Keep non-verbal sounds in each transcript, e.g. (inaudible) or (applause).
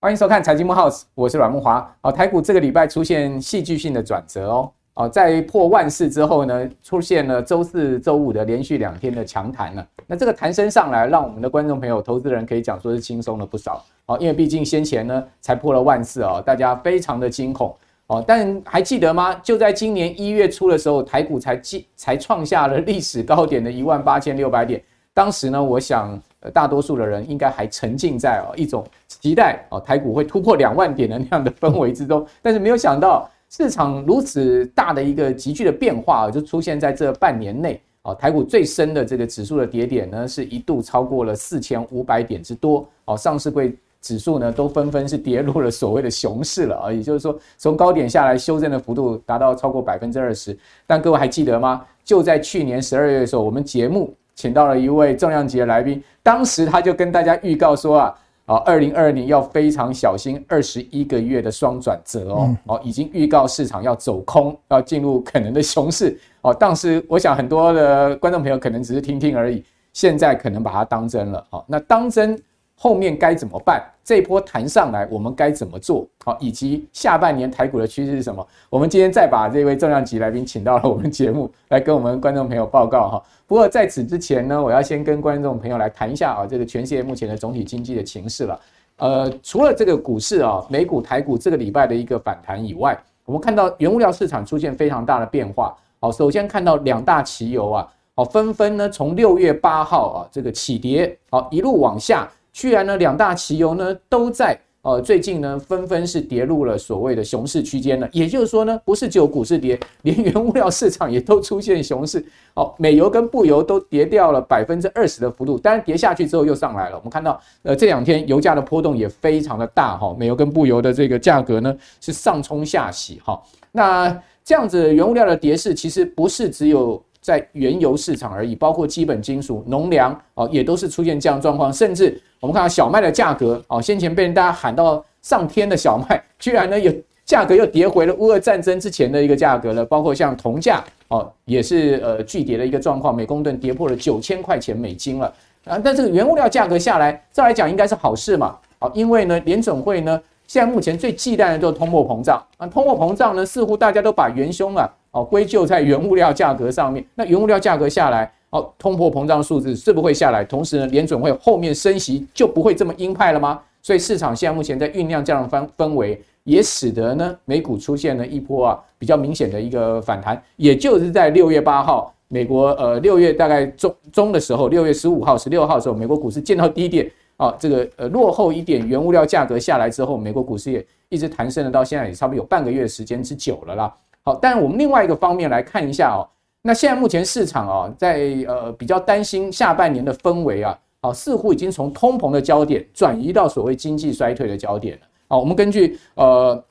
欢迎收看《财经木 house》，我是阮木华。好，台股这个礼拜出现戏剧性的转折哦。哦，在破万市之后呢，出现了周四、周五的连续两天的强弹了。那这个弹升上来，让我们的观众朋友、投资人可以讲说是轻松了不少。哦，因为毕竟先前呢才破了万四哦，大家非常的惊恐哦。但还记得吗？就在今年一月初的时候，台股才才创下了历史高点的一万八千六百点。当时呢，我想。呃，大多数的人应该还沉浸在哦一种期待哦台股会突破两万点的那样的氛围之中，(laughs) 但是没有想到市场如此大的一个急剧的变化，就出现在这半年内哦。台股最深的这个指数的跌点呢，是一度超过了四千五百点之多哦。上市柜指数呢，都纷纷是跌入了所谓的熊市了啊，也就是说从高点下来修正的幅度达到超过百分之二十。但各位还记得吗？就在去年十二月的时候，我们节目。请到了一位重量级的来宾，当时他就跟大家预告说啊，啊，二零二二年要非常小心二十一个月的双转折哦，哦，已经预告市场要走空，要进入可能的熊市哦。当时我想很多的观众朋友可能只是听听而已，现在可能把它当真了。好，那当真。后面该怎么办？这波弹上来，我们该怎么做？好，以及下半年台股的趋势是什么？我们今天再把这位重量级来宾请到了我们节目，来跟我们观众朋友报告哈。不过在此之前呢，我要先跟观众朋友来谈一下啊，这个全世界目前的总体经济的情势了。呃，除了这个股市啊，美股、台股这个礼拜的一个反弹以外，我们看到原物料市场出现非常大的变化。好，首先看到两大期油啊，好，纷纷呢从六月八号啊这个起跌，好，一路往下。居然呢，两大期油呢都在呃最近呢纷纷是跌入了所谓的熊市区间了。也就是说呢，不是只有股市跌，(laughs) 连原物料市场也都出现熊市。哦，美油跟布油都跌掉了百分之二十的幅度，当然跌下去之后又上来了。我们看到呃这两天油价的波动也非常的大哈，美油跟布油的这个价格呢是上冲下洗哈。那这样子原物料的跌势其实不是只有。在原油市场而已，包括基本金属、农粮哦，也都是出现这样状况。甚至我们看到小麦的价格哦，先前被人大家喊到上天的小麦，居然呢有价格又跌回了乌俄战争之前的一个价格了。包括像铜价哦，也是呃巨跌的一个状况，每公吨跌破了九千块钱美金了啊。但这个原物料价格下来，照来讲应该是好事嘛。好，因为呢联准会呢现在目前最忌惮的就是通货膨胀啊，通货膨胀呢似乎大家都把元凶啊。哦，归咎在原物料价格上面。那原物料价格下来，哦，通货膨胀数字是不会下来。同时呢，联准会后面升息就不会这么鹰派了吗？所以市场现在目前在酝酿这样的氛氛围，也使得呢美股出现了一波啊比较明显的一个反弹。也就是在六月八号，美国呃六月大概中中的时候，六月十五号、十六号的时候，美国股市见到低点啊，这个呃落后一点，原物料价格下来之后，美国股市也一直弹升了，到现在也差不多有半个月时间之久了啦。好，但我们另外一个方面来看一下哦，那现在目前市场啊，在呃比较担心下半年的氛围啊，好，似乎已经从通膨的焦点转移到所谓经济衰退的焦点了。好，我们根据呃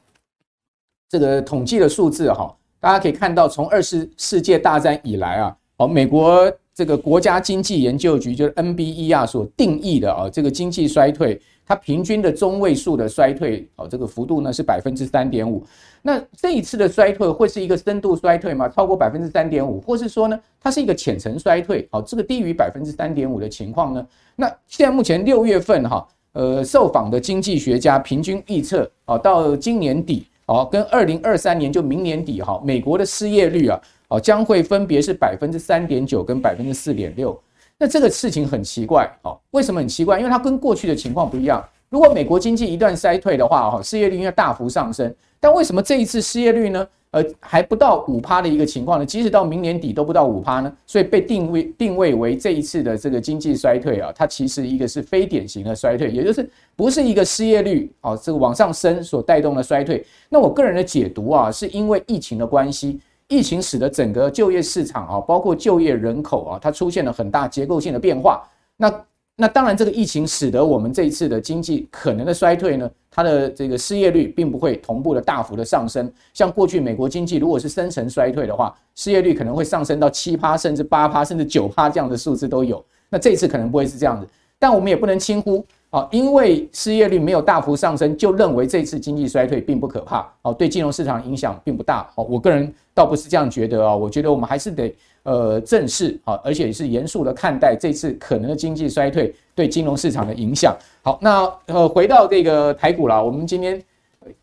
这个统计的数字哈，大家可以看到，从二次世界大战以来啊，好，美国这个国家经济研究局就是 NBER 所定义的啊，这个经济衰退。它平均的中位数的衰退，哦，这个幅度呢是百分之三点五。那这一次的衰退会是一个深度衰退吗？超过百分之三点五，或是说呢，它是一个浅层衰退？哦，这个低于百分之三点五的情况呢？那现在目前六月份哈，呃，受访的经济学家平均预测，哦，到今年底，哦，跟二零二三年就明年底哈，美国的失业率啊，哦，将会分别是百分之三点九跟百分之四点六。那这个事情很奇怪哦，为什么很奇怪？因为它跟过去的情况不一样。如果美国经济一旦衰退的话，哈，失业率应该大幅上升。但为什么这一次失业率呢？呃，还不到五趴的一个情况呢？即使到明年底都不到五趴呢？所以被定位定位为这一次的这个经济衰退啊，它其实一个是非典型的衰退，也就是不是一个失业率啊这个往上升所带动的衰退。那我个人的解读啊，是因为疫情的关系。疫情使得整个就业市场啊，包括就业人口啊，它出现了很大结构性的变化。那那当然，这个疫情使得我们这一次的经济可能的衰退呢，它的这个失业率并不会同步的大幅的上升。像过去美国经济如果是深层衰退的话，失业率可能会上升到七趴，甚至八趴，甚至九趴这样的数字都有。那这次可能不会是这样子，但我们也不能轻忽啊，因为失业率没有大幅上升，就认为这次经济衰退并不可怕哦，对金融市场影响并不大哦。我个人倒不是这样觉得啊，我觉得我们还是得呃正视啊，而且是严肃的看待这次可能的经济衰退对金融市场的影响。好，那呃回到这个台股了，我们今天。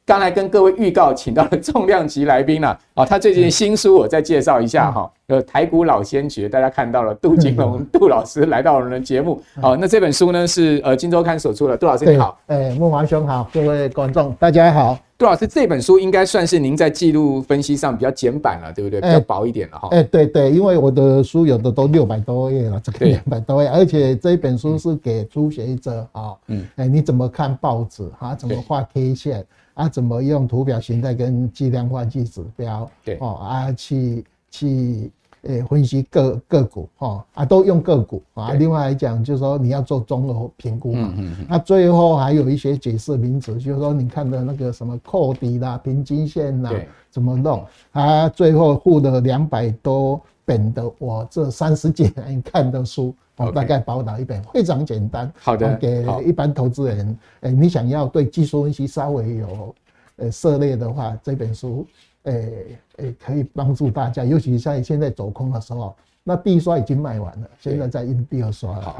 刚才跟各位预告，请到了重量级来宾了啊！他最近新书，我再介绍一下哈。呃，台股老先觉，大家看到了杜金龙杜老师来到我们的节目。好，那这本书呢是呃《金周刊》所出的。杜老师你好，哎，木华兄好，各位观众大家好。杜老师这本书应该算是您在记录分析上比较简版了，对不对？比较薄一点了哈。哎，对对，因为我的书有的都六百多页了，这个两百多页，而且这一本书是给初学者啊。嗯，哎，你怎么看报纸啊？怎么画 K 线？啊，怎么用图表形态跟计量化技指标？对哦，啊，去去诶分析个个股哈，啊，都用个股啊。另外来讲，就是说你要做综合评估嘛。嗯嗯。那最后还有一些解释名词，就是说你看的那个什么扣底啦、平均线啦，怎么弄？啊，最后付了两百多本的我这三十几年 (laughs) 看的书。我大概报道一本，非常简单。好的，给一般投资人，诶，你想要对技术分析稍微有呃涉猎的话，这本书，诶诶，可以帮助大家，尤其在现在走空的时候。那第一刷已经卖完了，现在在印第二刷了。好，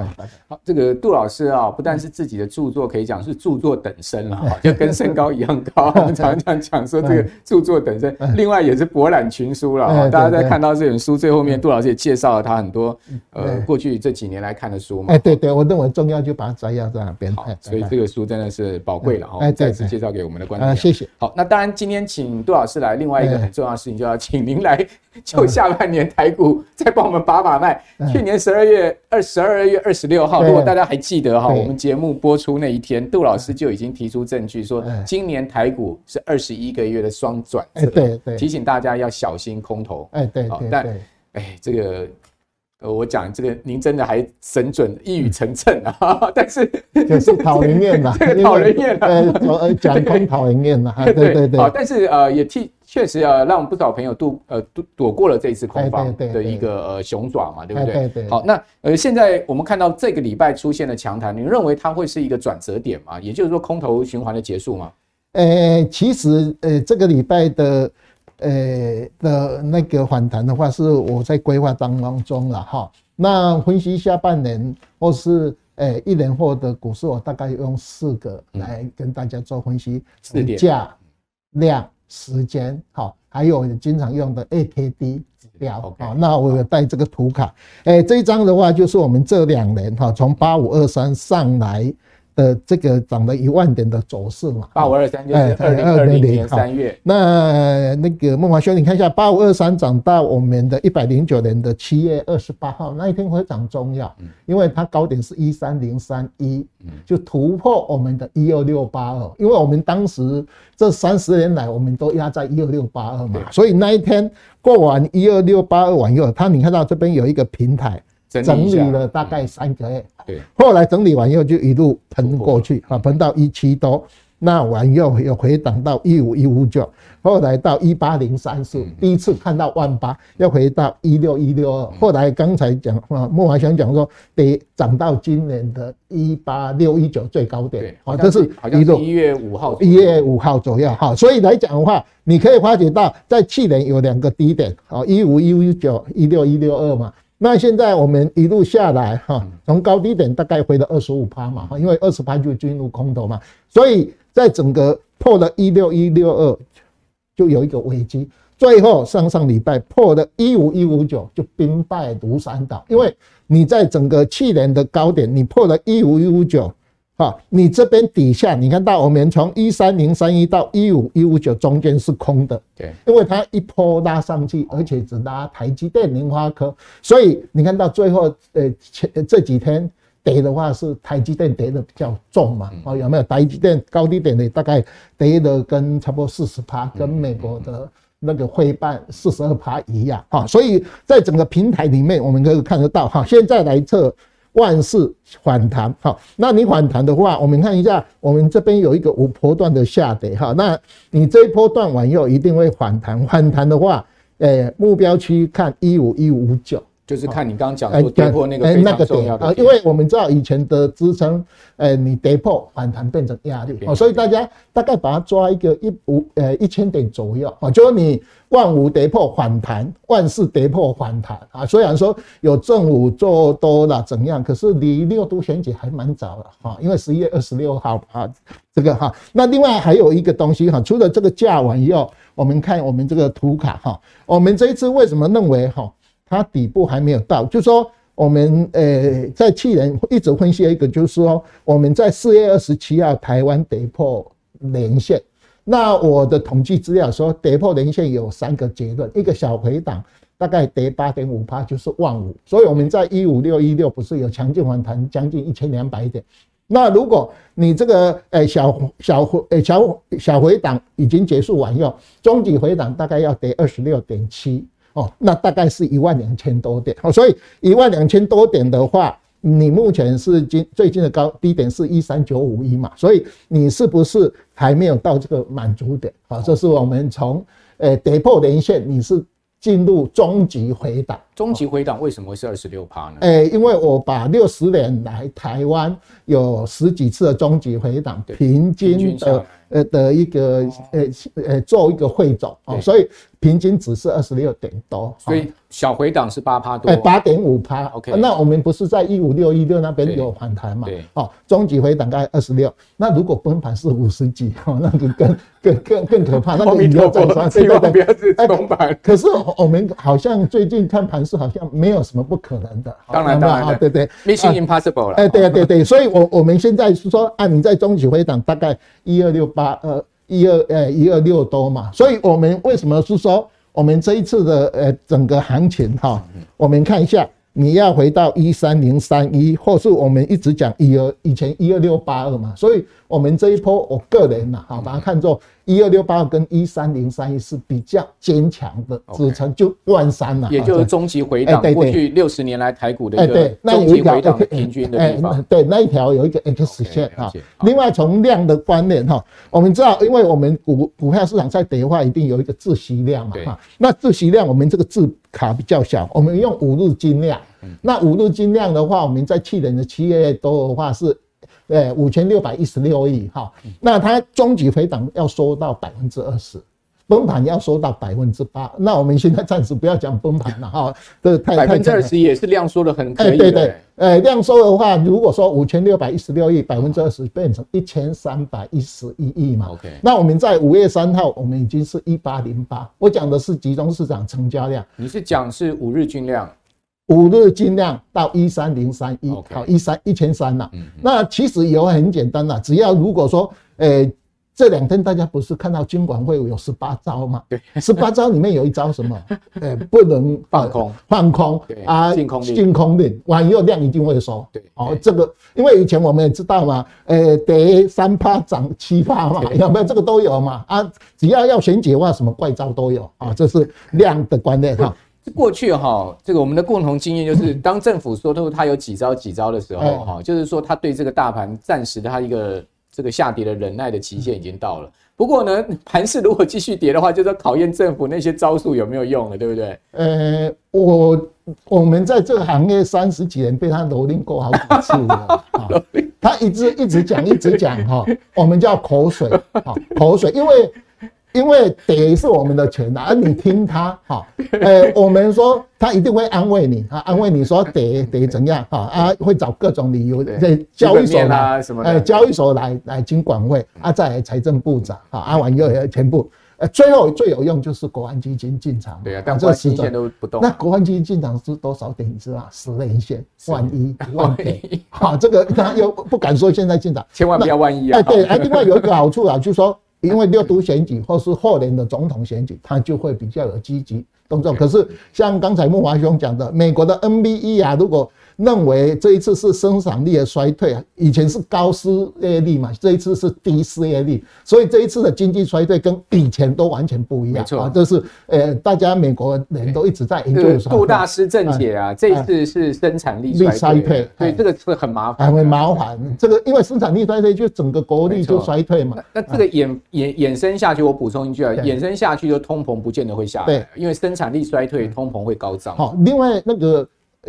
好，这个杜老师啊，不但是自己的著作可以讲是著作等身了，哈，就跟身高一样高。(laughs) 我们常常讲说这个著作等身，另外也是博览群书了。大家在看到这本书最后面，杜老师也介绍了他很多呃过去这几年来看的书嘛。哎，对对，我认为重要就把它摘要在那边。好，所以这个书真的是宝贵了哈。哎，再次介绍给我们的观众。谢谢。好，那当然今天请杜老师来，另外一个很重要的事情就要请您来。(laughs) 就下半年台股再帮我们把把脉。去年十二月二十二月二十六号，如果大家还记得哈，我们节目播出那一天，杜老师就已经提出证据说，今年台股是二十一个月的双转折。对对，提醒大家要小心空头。哎对好，但哎这个。呃我讲这个，您真的还神准，一语成谶啊！(laughs) 但是就是讨人厌了，(laughs) 这个讨人厌了，呃，讲空讨人厌了，对对对。好，但是呃，也替确实啊，让不少朋友度呃躲躲过了这一次空方的一个呃熊爪嘛，对不对？对对。好，那呃，现在我们看到这个礼拜出现的强弹，你认为它会是一个转折点吗？也就是说，空头循环的结束吗？呃，其实呃，这个礼拜的。呃的那个反弹的话，是我在规划当中了哈。那分析下半年或是呃一年后的股市，我大概用四个来跟大家做分析：价、量、时间，好，还有经常用的 AKD 指标。好，那我有带这个图卡。哎，这一张的话，就是我们这两年哈，从八五二三上来。的这个涨了一万点的走势嘛，八五二三就是二零二零年三月。那那个孟华兄，你看一下，八五二三涨到我们的一百零九年的七月二十八号那一天非常重要，因为它高点是一三零三一，就突破我们的一二六八二，因为我们当时这三十年来我们都压在一二六八二嘛，所以那一天过完一二六八二完以后，它你看到这边有一个平台。整理了大概三个月，对，后来整理完以后就一路喷过去，啊，喷到一七多，那完又又回档到一五一五九，后来到一八零三四，第一次看到万八，又回到一六一六二，后来刚才讲啊，慕驊兄讲说得涨到今年的一八六一九最高点，啊，这是好像一月五号，一月五号左右，哈，所以来讲的话，你可以发觉到在去年有两个低点，啊，一五一五九，一六一六二嘛。那现在我们一路下来哈，从高低点大概回了二十五趴嘛，因为二十趴就进入空头嘛，所以在整个破了一六一六二就有一个危机，最后上上礼拜破了一五一五九就兵败如山倒，因为你在整个去年的高点你破了一五一五九。好，你这边底下，你看到我们从一三零三一到一五一五九中间是空的，对，因为它一波拉上去，而且只拉台积电、联发科，所以你看到最后，呃，前这几天跌的话是台积电跌的比较重嘛，哦，有没有？台积电高低点的大概跌的跟差不多四十趴，跟美国的那个汇半四十二趴一样，哈，所以在整个平台里面，我们可以看得到，哈，现在来测。万事反弹，好，那你反弹的话，我们看一下，我们这边有一个五波段的下跌，哈，那你这一波段完以后一定会反弹，反弹的话，诶，目标区看一五一五九，就是看你刚刚讲说跌破那个非常重要的、欸那个、点啊，因为我们知道以前的支撑，呃、欸，你跌破反弹变成压力，哦，所以大家大概把它抓一个一五呃一千点左右啊，就是你万五跌破反弹，万四跌破反弹啊。虽然说有正午做多了怎样，可是离六都选举还蛮早的哈，因为十一月二十六号啊，这个哈。那另外还有一个东西哈，除了这个价完以后，我们看我们这个图卡哈，我们这一次为什么认为哈？它底部还没有到，就是说我们呃在去年一直分析一个，就是说我们在四月二十七号台湾跌破年线，那我的统计资料说跌破年线有三个结论，一个小回档大概跌八点五趴，就是万五，所以我们在一五六一六不是有强劲反弹将近一千两百点，那如果你这个呃小小回呃小小回档已经结束完以后，中级回档大概要跌二十六点七。哦，那大概是一万两千多点，哦，所以一万两千多点的话，你目前是今最近的高低点是一三九五一嘛，所以你是不是还没有到这个满足点？啊，这是我们从呃跌破连线，你是进入中级回档。中级回档为什么会是二十六趴呢？诶，因为我把六十年来台湾有十几次的中级回档，平均的呃的一个呃呃做一个汇总哦，所以。平均只是二十六点多，所以小回档是八趴多，哎，八点五趴。OK，那我们不是在一五六一六那边有反弹嘛？对，哦，中级回档大概二十六。那如果崩盘是五十几，哦，那就更更更更可怕。那个你要再刷，希望不要是崩盘。可是我们好像最近看盘是，好像没有什么不可能的。当然当然，对对，Mission Impossible 了。哎，对对对，所以我我们现在是说，啊你在中级回档大概一二六八八呃。一二呃一二六多嘛，所以我们为什么是说我们这一次的呃整个行情哈，我们看一下。你要回到一三零三一，或是我们一直讲一二以前一二六八二嘛，所以我们这一波我个人呐，好，把它看作一二六八二跟一三零三一是比较坚强的支撑，就万三了，也就是中级回档。过去六十年来台股的一个中级回档平均的地方。对，那一条有一个 X 线哈。另外从量的观念哈，我们知道，因为我们股股票市场在跌的话，一定有一个自息量嘛哈。那自息量我们这个字卡比较小，我们用五日均量。那五日均量的话，我们在去年的七月多的话是，呃五千六百一十六亿哈。那它中级回档要收到百分之二十，崩盘要收到百分之八。那我们现在暂时不要讲崩盘了哈，这太百分之二十也是量缩的很可以。对对，呃量缩的话，如果说五千六百一十六亿，百分之二十变成一千三百一十一亿嘛。OK，那我们在五月三号，我们已经是一八零八。我讲的是集中市场成交量，你是讲是五日均量。五日均量到一三零三一，好一三一千三了。那其实也很简单啦，只要如果说，诶、欸，这两天大家不是看到金管会有十八招吗？对，十八招里面有一招什么？(laughs) 诶、欸，不能放空，放空啊，净空净空令，完以后量一定会收。对，哦，这个因为以前我们也知道嘛，诶、欸，跌三趴涨七趴嘛，有没有这个都有嘛？啊，只要要选解的话，什么怪招都有啊，这是量的观念哈。过去哈，这个我们的共同经验就是，当政府说都他有几招几招的时候哈，就是说他对这个大盘暂时的他一个这个下跌的忍耐的期限已经到了。不过呢，盘势如果继续跌的话，就是考验政府那些招数有没有用了，对不对？呃，我我们在这个行业三十几年被他蹂躏过好几次了 (laughs) 啊，他一直一直讲一直讲哈，我们叫口水啊口水，因为。因为得是我们的钱啊，(laughs) 而你听他哈，呃，(laughs) 我们说他一定会安慰你啊，安慰你说得 (laughs) 得怎样哈啊，会找各种理由在交易所来什么，呃，交易所来来金管会啊，再来财政部长啊，啊完又全部，呃，最后最有用就是国安基金进场，对啊，但这个时间都不动。那国安基金进场是多少点你知道吗？十连线，万一万一，好，这个他又不敢说现在进场，千万不要万一啊。哎，对，哎，另外有一个好处啊，就是说。因为六都选举或是后年的总统选举，他就会比较有积极动作。可是像刚才木华兄讲的，美国的 NBE 啊，如果认为这一次是生产力的衰退，以前是高失业率嘛，这一次是低失业率，所以这一次的经济衰退跟以前都完全不一样。没错，这是呃，大家美国人都一直在研究。杜大师正解啊，这一次是生产力衰退，所以这个是很麻烦，很麻烦。这个因为生产力衰退，就整个国力就衰退嘛。那这个衍衍衍生下去，我补充一句啊，衍生下去就通膨不见得会下来，对，因为生产力衰退，通膨会高涨。好，另外那个。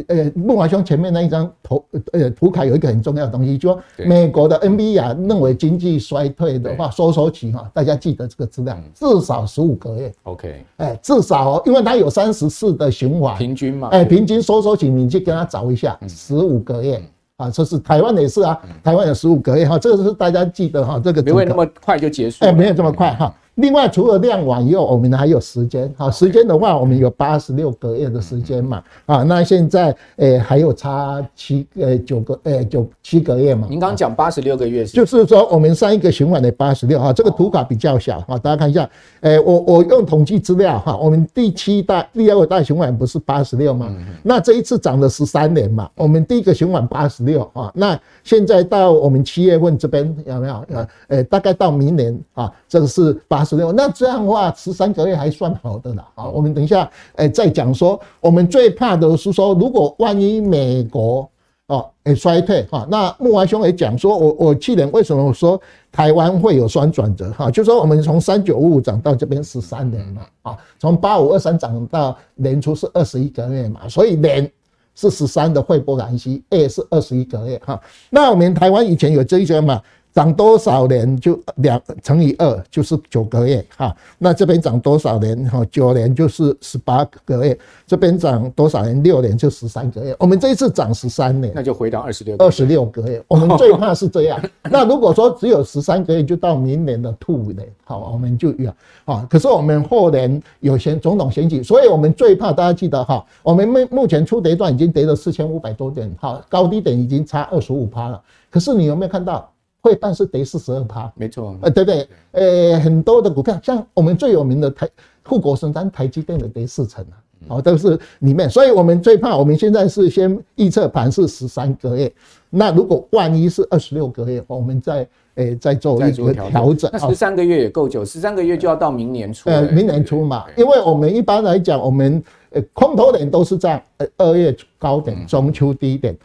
呃，木华兄前面那一张图，呃，图卡有一个很重要的东西，就说美国的 NVIDIA 认为经济衰退的话，收缩期哈，大家记得这个资料，至少十五个月。OK，哎，至少哦，因为它有三十四的循环，平均嘛，哎，平均收缩期，你去跟他找一下，十五个月。啊，这是台湾也是啊，台湾有十五个月哈，这个是大家记得哈，这个不会那么快就结束，哎，没有这么快哈。另外，除了量完以后，我们还有时间。好，时间的话，我们有八十六个月的时间嘛。啊，那现在诶还有差七呃九个诶九七个月嘛。您刚刚讲八十六个月是？就是说我们上一个循环的八十六哈，这个图卡比较小哈，大家看一下。诶，我我用统计资料哈，我们第七代第二个大循环不是八十六吗？那这一次涨了十三年嘛。我们第一个循环八十六啊，那现在到我们七月份这边有没有？呃，诶，大概到明年啊，这个是八。十六，那这样的话，十三个月还算好的啦。好，我们等一下，诶，再讲说，我们最怕的是说，如果万一美国哦，诶衰退哈，那木华兄也讲说，我我去年为什么说台湾会有双转折哈？就说我们从三九五五涨到这边十三年嘛，啊，从八五二三涨到年初是二十一个月嘛，所以年是十三的惠波那契，月是二十一个月哈。那我们台湾以前有这一些嘛？涨多少年就两乘以二就是九个月哈，那这边涨多少年哈？九年就是十八个月，这边涨多少年？六年就十三个月。我们这一次涨十三年，那就回到二十六二十六个月。我们最怕是这样。那如果说只有十三个月，就到明年的兔年，好，我们就要啊。可是我们后年有选总统选举，所以我们最怕大家记得哈，我们目目前出跌段已经跌了四千五百多点，好，高低点已经差二十五趴了。可是你有没有看到？会，但是跌四十二趴，没错，呃，对不对？呃，很多的股票，像我们最有名的台护国神山台积电的跌四成啊，哦，都是里面，所以我们最怕，我们现在是先预测盘是十三个月，那如果万一是二十六个月，我们再诶再做一个调整。那十三个月也够久，十三个月就要到明年初，呃，明年初嘛，因为我们一般来讲，我们呃空头点都是在呃二月高点，中秋低点。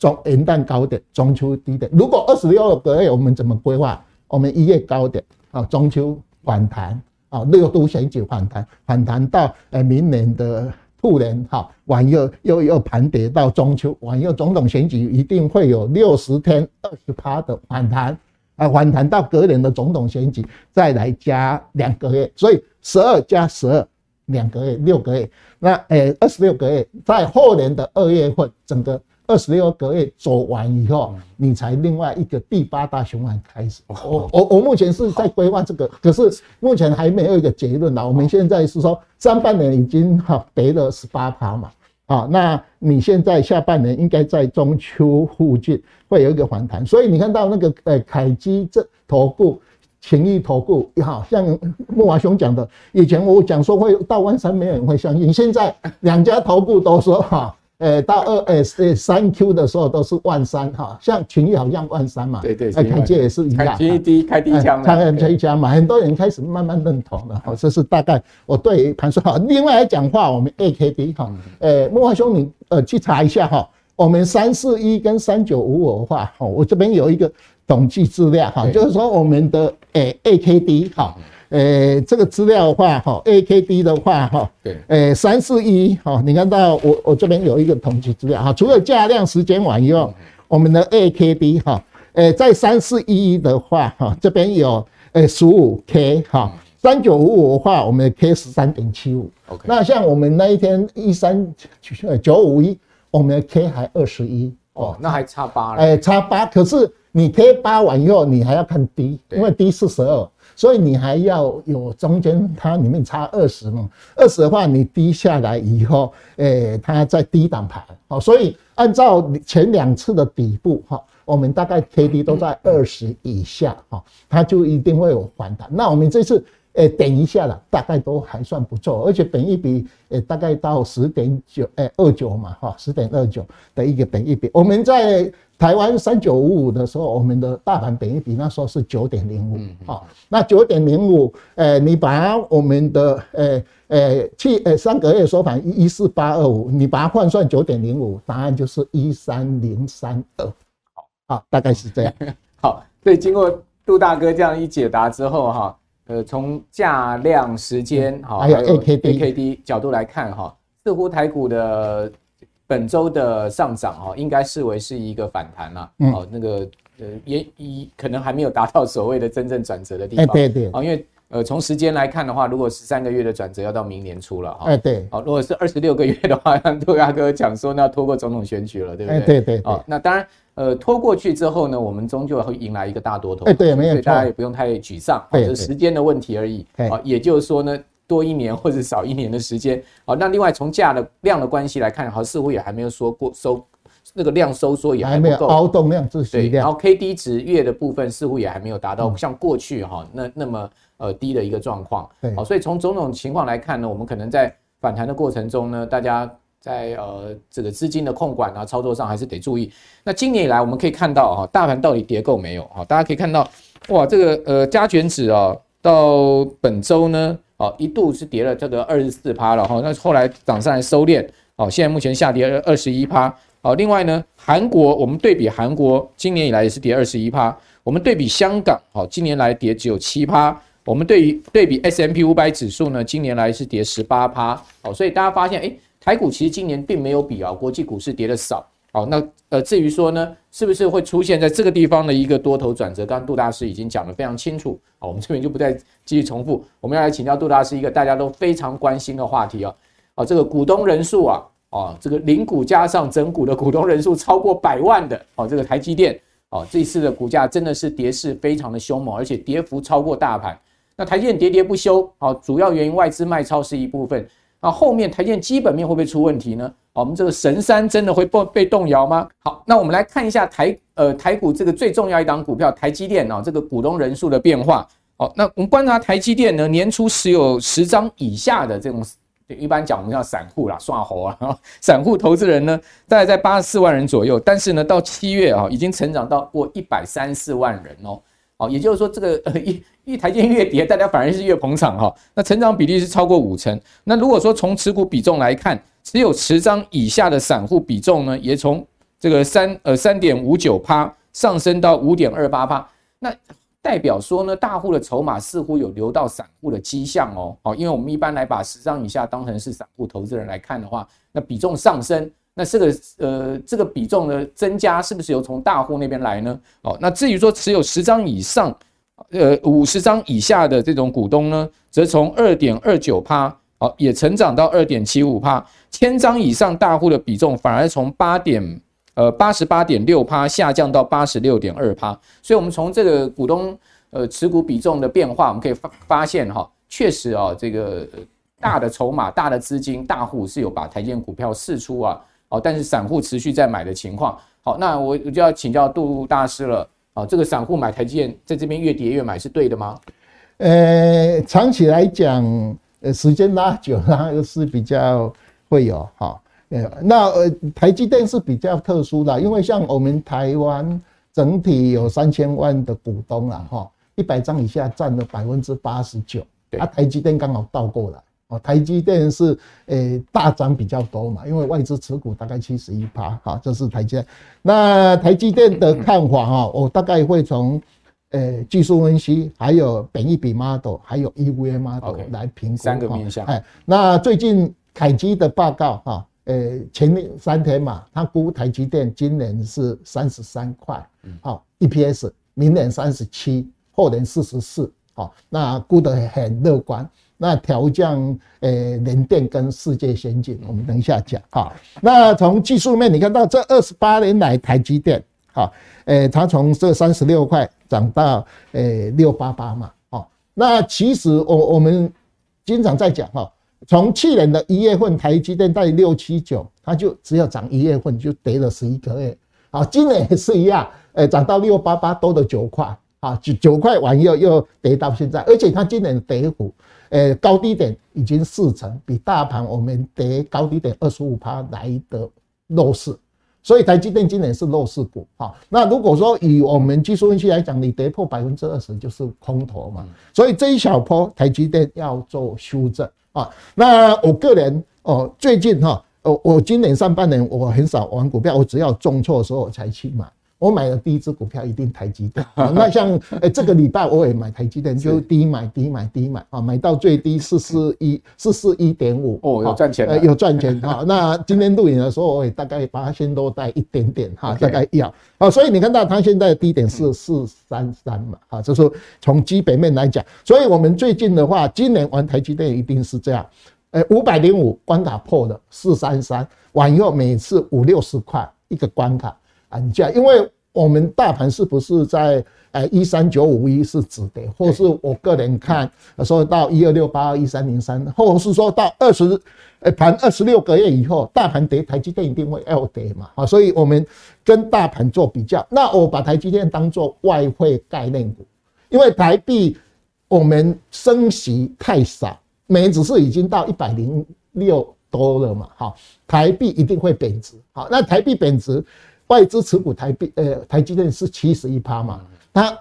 中元旦高点，中秋低点。如果二十六个月，我们怎么规划？我们一月高点啊，中秋反弹啊，六都选举反弹，反弹到呃明年的兔年哈，往右又又盘跌到中秋，往右总统选举一定会有六十天二十趴的反弹啊，反弹到隔年的总统选举再来加两个月，所以十二加十二两个月六个月，那呃二十六个月，在后年的二月份整个。二十六个月走完以后，你才另外一个第八大循环开始。我我我目前是在规划这个，可是目前还没有一个结论啦。我们现在是说上半年已经哈跌了十八趴嘛，啊，那你现在下半年应该在中秋附近会有一个反弹。所以你看到那个呃凯基这头部、勤益头部，好像莫华兄讲的，以前我讲说会到万三，没有人会相信。现在两家投顾都说哈。诶，到二诶三 Q 的时候都是万三哈，像群益好像万三嘛，对对，凯基也是一样，开第一开第一枪，开第一枪嘛，很多人开始慢慢认同了，哈，这是大概我对盘说好。另外来讲话，我们 AKD 哈，诶，莫华兄你呃去查一下哈，我们三四一跟三九五五的话，哈，我这边有一个统计资料哈，就是说我们的诶 AKD 哈。诶、欸，这个资料的话，哈，A K D 的话，哈，对，诶，三四一，哈，你看到我我这边有一个统计资料，哈，除了价量时间完以后，我们的 A K D，哈，诶，在三四一的话，哈，这边有诶十五 K，哈，三九五五的话，我们的 K 十三点七五，OK，那像我们那一天一三九五一，我们的 K 还二十一，哦，那还差八了，诶，差八，可是你 K 八完以后，你还要看 D，因为 D 是十二。所以你还要有中间，它里面差二十嘛？二十的话，你低下来以后，诶，它在低档盘，好，所以按照前两次的底部哈，我们大概 K D 都在二十以下哈，它就一定会有反弹。那我们这次诶等一下了，大概都还算不错，而且本一比诶大概到十点九诶二九嘛哈，十点二九的一个本一比，我们在。台湾三九五五的时候，我们的大盘本一比那时候是九点零五，好，那九点零五，诶，你把我们的诶诶去诶三个月收盘一四八二五，你把它换算九点零五，答案就是一三零三二，好，好，大概是这样。(laughs) 好，所以经过杜大哥这样一解答之后，哈，呃，从价量时间哈，还有 A K D A K D 角度来看，哈，似乎台股的。本周的上涨哈，应该视为是一个反弹了。哦，那个呃，也一可能还没有达到所谓的真正转折的地方。对对。啊，因为呃，从时间来看的话，如果十三个月的转折要到明年初了哈。哎，对。哦，如果是二十六个月的话，像杜大哥讲说，那要拖过总统选举了，对不对？对对。哦，那当然，呃，拖过去之后呢，我们终究会迎来一个大多头。哎，对，没有错。所以大家也不用太沮丧，只是时间的问题而已。啊，也就是说呢。多一年或者少一年的时间，好，那另外从价的量的关系来看，好，似乎也还没有说过收那个量收缩也还不够，凹动量自息量，然后 K D 值月的部分似乎也还没有达到像过去哈那那么呃低的一个状况，好，所以从种种情况来看呢，我们可能在反弹的过程中呢，大家在呃这个资金的控管啊操作上还是得注意。那今年以来我们可以看到哈，大盘到底跌够没有？哈，大家可以看到哇，这个呃加权指啊，到本周呢。哦，一度是跌了这个二十四趴了哈，那后来涨上来收敛，哦，现在目前下跌二十一趴。哦，另外呢，韩国我们对比韩国今年以来也是跌二十一趴，我们对比香港，哦，今年来跌只有七趴，我们对于对比 S M P 五百指数呢，今年来是跌十八趴，哦，所以大家发现，诶，台股其实今年并没有比啊国际股市跌的少。好，那呃，至于说呢，是不是会出现在这个地方的一个多头转折？刚刚杜大师已经讲得非常清楚，好，我们这边就不再继续重复。我们要来请教杜大师一个大家都非常关心的话题啊，哦，这个股东人数啊，哦，这个零股加上整股的股东人数超过百万的，哦，这个台积电，哦，这次的股价真的是跌势非常的凶猛，而且跌幅超过大盘。那台积电跌跌不休，哦，主要原因外资卖超是一部分。那后面台积电基本面会不会出问题呢？我们这个神山真的会被被动摇吗？好，那我们来看一下台呃台股这个最重要一档股票台积电啊，这个股东人数的变化。好，那我们观察台积电呢，年初持有十张以下的这种，一般讲我们叫散户啦，耍猴啊，散户投资人呢，大概在八十四万人左右，但是呢，到七月啊，已经成长到过一百三四万人哦。哦，也就是说，这个呃 (laughs) 一一台阶越跌，大家反而是越捧场哈。那成长比例是超过五成。那如果说从持股比重来看，持有十张以下的散户比重呢，也从这个三呃三点五九趴上升到五点二八趴。那代表说呢，大户的筹码似乎有流到散户的迹象哦。好，因为我们一般来把十张以下当成是散户投资人来看的话，那比重上升。那这个呃，这个比重的增加是不是由从大户那边来呢？哦，那至于说持有十张以上，呃，五十张以下的这种股东呢，则从二点二九趴，哦，也成长到二点七五趴。千张以上大户的比重反而从八点呃八十八点六趴下降到八十六点二趴。所以，我们从这个股东呃持股比重的变化，我们可以发发现哈，确实啊，这个大的筹码、大的资金、大户是有把台积电股票释出啊。好，但是散户持续在买的情况，好，那我我就要请教杜大师了。哦，这个散户买台积电，在这边越跌越买是对的吗？呃，长期来讲，呃，时间拉久了 (laughs) 是比较会有哈。呃，那呃，台积电是比较特殊的，因为像我们台湾整体有三千万的股东了哈，一百张以下占了百分之八十九，啊，台积电刚好倒过来。哦，台积电是诶大涨比较多嘛，因为外资持股大概七十一趴，哈，这是台积电。那台积电的看法哈，我大概会从诶技术分析，还有本益比 model，还有 EVA model 来评估三个面向。哎，那最近凯基的报告哈，诶前三天嘛，他估台积电今年是三十三块，好 EPS，明年三十七，后年四十四，好，那估得很乐观。那调降诶联电跟世界先进，我们等一下讲哈。那从技术面，你看到这二十八年来台积电，哈，诶，它从这三十六块涨到诶六八八嘛，哦，那其实我我们经常在讲哈，从去年的一月份台积电在六七九，它就只要涨一月份就跌了十一个月，好，今年也是一样，诶，涨到六八八多了九块，啊，九九块完又又跌到现在，而且它今年的跌幅。呃，高低点已经四成，比大盘我们跌高低点二十五趴来的弱势，所以台积电今年是弱势股。好，那如果说以我们技术分析来讲，你跌破百分之二十就是空头嘛，所以这一小波台积电要做修正啊。那我个人哦，最近哈，我我今年上半年我很少玩股票，我只要重挫的时候我才去买。我买的第一支股票一定台积电。(laughs) 那像哎，这个礼拜我也买台积电，就低买低买低买啊，买到最低四四一四四一点五哦，有赚钱呃，有赚钱哈。(laughs) 那今天录影的时候，我也大概把它先多带一点点哈，大概要啊。所以你看到它现在的低点是四三三嘛，啊，就是从基本面来讲，所以我们最近的话，今年玩台积电一定是这样，呃，五百零五关卡破了四三三，完以后每次五六十块一个关卡。安价，因为我们大盘是不是在呃一三九五一是止跌，或是我个人看说到一二六八二一三零三，或者是说到二十呃盘二十六个月以后，大盘跌，台积电一定会要跌嘛啊，所以我们跟大盘做比较。那我把台积电当做外汇概念股，因为台币我们升息太少，美元指数已经到一百零六多了嘛，好，台币一定会贬值，好，那台币贬值。外资持股台币，呃，台积电是七十一趴嘛，他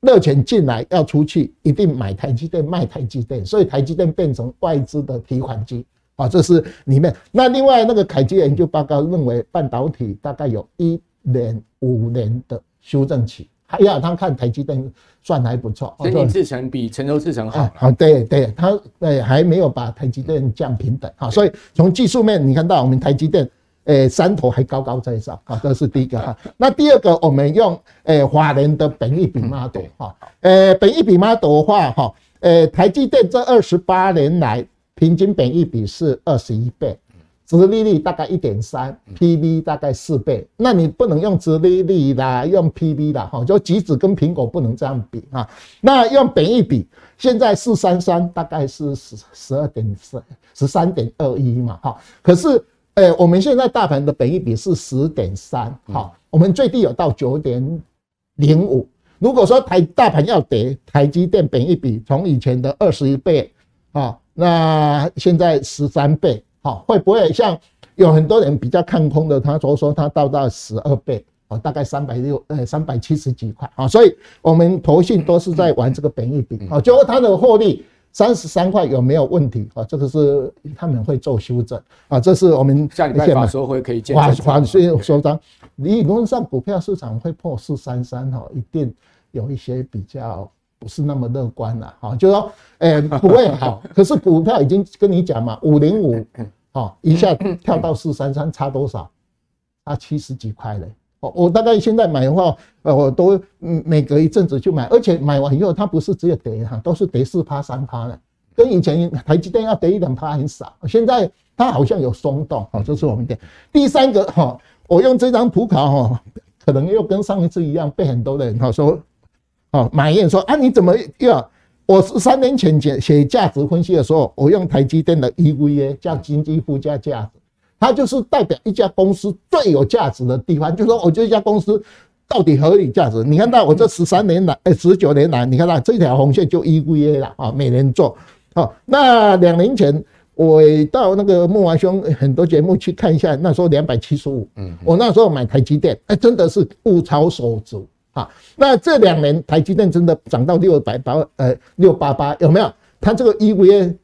热钱进来要出去，一定买台积电卖台积电，所以台积电变成外资的提款机啊，这是里面。那另外那个凯基研究报告认为，半导体大概有一年五年的修正期。还要他看台积电算还不错，先进制程比成熟制程好。好，对对，他对还没有把台积电降平等啊，所以从技术面你看到我们台积电。诶，山头还高高在上啊，这是第一个哈。那第二个，我们用诶华人的本益比 model 哈，诶本益比 model 的话哈，诶台积电这二十八年来平均本益比是二十一倍，殖利率大概一点三，PB 大概四倍。那你不能用殖利率啦，用 PB 啦哈，就橘子跟苹果不能这样比啊。那用本益比，现在四三三大概是十十二点四十三点二一嘛哈，可是。哎，我们现在大盘的本益比是十点三，好，我们最低有到九点零五。如果说台大盘要跌，台积电本益比从以前的二十一倍，啊，那现在十三倍，好，会不会像有很多人比较看空的，他所说他到到十二倍，啊，大概三百六，呃，三百七十几块，啊，所以我们投信都是在玩这个本益比，啊，就它的获利。三十三块有没有问题啊？这个是他们会做修正啊。这是我们下礼拜法说会可以见证。法法说说章，理论上股票市场会破四三三哈，一定有一些比较不是那么乐观了哈。就说诶不会好，可是股票已经跟你讲嘛，五零五好一下跳到四三三，差多少？差七十几块嘞。我我大概现在买的话，呃，我都每隔一阵子就买，而且买完以后它不是只有跌哈，都是跌四趴三趴的，跟以前台积电要跌一两趴很少。现在它好像有松动，好，这是我们的第三个哈。我用这张图卡哈，可能又跟上一次一样，被很多人哈说，哦，埋怨说啊，你怎么又？我是三年前写写价值分析的时候，我用台积电的 EVA 叫经济附加价值。它就是代表一家公司最有价值的地方，就是说，我这家公司到底合理价值。你看到我这十三年来，哎，十九年来，你看到这条红线就 EVA 了啊，每年做。好，那两年前我到那个木华兄很多节目去看一下，那时候两百七十五，嗯，我那时候买台积电，哎，真的是物超所值啊。那这两年台积电真的涨到六百八，呃，六八八有没有？它这个 EVA。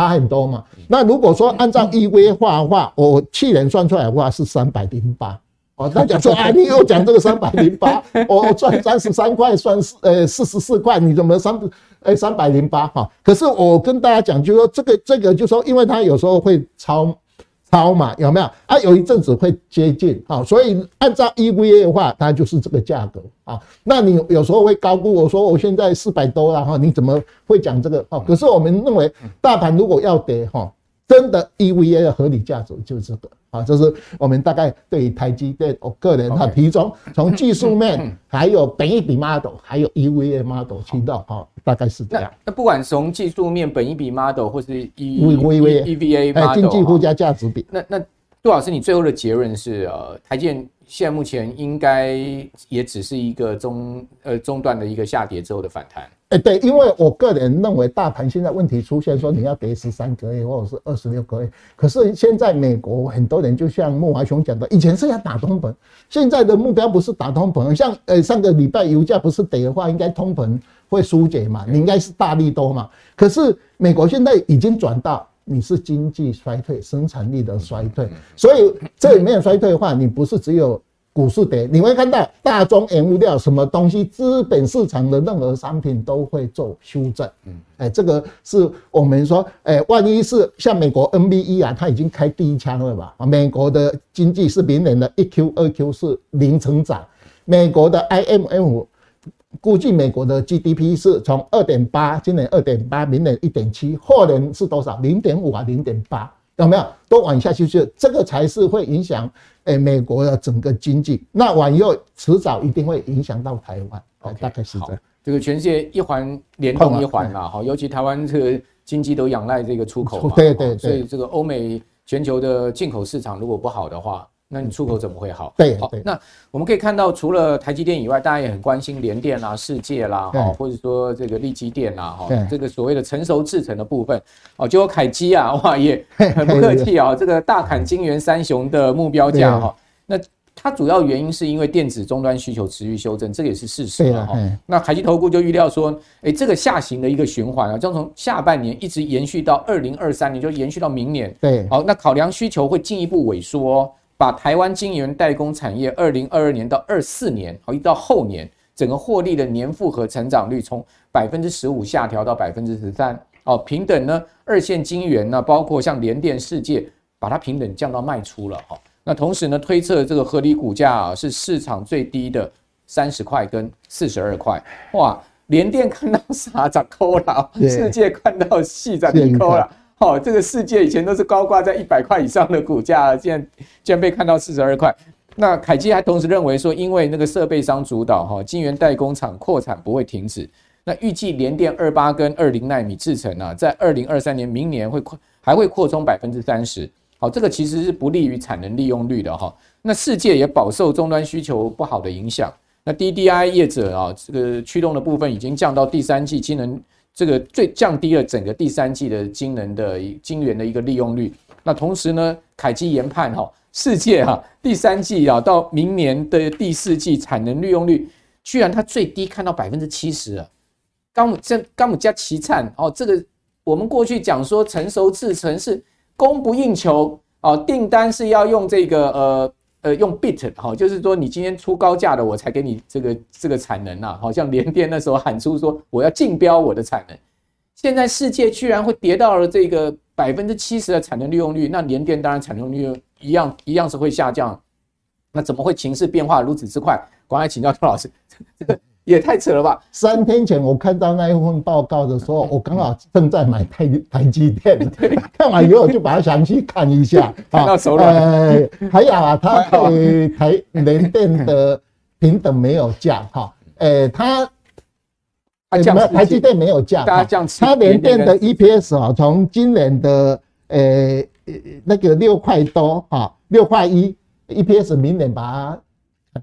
差很多嘛？那如果说按照 EV 化的话，我去年算出来的话是三百零八。哦，他讲说啊，你又讲这个三百零八，我赚三十三块，算四呃四十四块，你怎么三呃三百零八哈？可是我跟大家讲，就是说这个这个，就是说因为它有时候会超。超嘛有没有啊？有一阵子会接近啊，所以按照 EVA 的话，它就是这个价格啊。那你有时候会高估，我说我现在四百多了哈，你怎么会讲这个啊？可是我们认为，大盘如果要跌哈，真的 EVA 的合理价值就是这个。啊，就是我们大概对于台积电我个人哈，其中从技术面，还有本一比 model，还有 EVA model 去到哈，大概是这样。那不管从技术面、本一比 model 或是 EVA、EVA model，经济附加价值比。那那杜老师，你最后的结论是呃，台积电现在目前应该也只是一个中呃中段的一个下跌之后的反弹。哎，对，因为我个人认为，大盘现在问题出现，说你要跌十三个月或者是二十六个月，可是现在美国很多人就像莫华雄讲的，以前是要打通膨，现在的目标不是打通膨，像呃上个礼拜油价不是跌的话，应该通膨会疏解嘛，你应该是大利多嘛，可是美国现在已经转到你是经济衰退，生产力的衰退，所以这里面衰退的话，你不是只有。股市跌，你会看到大宗原物料什么东西，资本市场的任何商品都会做修正。嗯，哎，这个是我们说，哎，万一是像美国 NBE 啊，它已经开第一枪了吧？啊，美国的经济是明年的一 Q、二 Q 是零成长，美国的 IMF 估计美国的 GDP 是从二点八，今年二点八，明年一点七，后年是多少？零点五啊，零点八。有没有都往下去？就这个才是会影响诶美国的整个经济。那往右迟早一定会影响到台湾。Okay, 大概是这样。这个全世界一环联动一环嘛，哈，尤其台湾这个经济都仰赖这个出口嘛。对对对。所以这个欧美全球的进口市场如果不好的话。那你出口怎么会好？对，好，那我们可以看到，除了台积电以外，大家也很关心联电啦、世界啦，哈，或者说这个力积电啦，哈，这个所谓的成熟制程的部分，哦，结果凯基啊，哇，也很不客气啊，这个大砍金圆三雄的目标价哈。那它主要原因是因为电子终端需求持续修正，这个也是事实哈。那凯基投顾就预料说，哎，这个下行的一个循环啊，将从下半年一直延续到二零二三年，就延续到明年。对，好，那考量需求会进一步萎缩。把台湾晶圆代工产业二零二二年到二四年，好，一直到后年，整个获利的年复合成长率从百分之十五下调到百分之十三，哦，平等呢，二线晶圆呢，包括像联电、世界，把它平等降到卖出了，哈，那同时呢，推测这个合理股价啊是市场最低的三十块跟四十二块，哇，联电看到啥涨抠了，世界看到细涨抠了。(laughs) 哦，这个世界以前都是高挂在一百块以上的股价，现在竟然被看到四十二块。那凯基还同时认为说，因为那个设备商主导，哈，晶圆代工厂扩产不会停止。那预计联电二八跟二零奈米制程啊，在二零二三年明年会扩还会扩充百分之三十。好，这个其实是不利于产能利用率的哈。那世界也饱受终端需求不好的影响。那 DDI 业者啊，这个驱动的部分已经降到第三季晶能。这个最降低了整个第三季的晶能的晶元的一个利用率。那同时呢，凯基研判哈，世界哈第三季啊到明年的第四季产能利用率，居然它最低看到百分之七十了。刚姆这刚姆加奇灿哦，这个我们过去讲说成熟制程是供不应求哦，订单是要用这个呃。呃，用 bit 哈，就是说你今天出高价的，我才给你这个这个产能呐。好像联电那时候喊出说我要竞标我的产能，现在世界居然会跌到了这个百分之七十的产能利用率，那联电当然产能利用一样一样是会下降。那怎么会情势变化如此之快？赶快请教周老师，这个。也太扯了吧！三天前我看到那一份报告的时候，我刚好正在买台台积电，(laughs) 看完以后就把它详细看一下。(laughs) 看到手软。呃，还有啊，它 (laughs) 对台联电的平等没有降哈。呃，它呃台积电没有降，它联电的 EPS 啊，从今年的呃那个六块多哈，六块一 EPS，明年把它。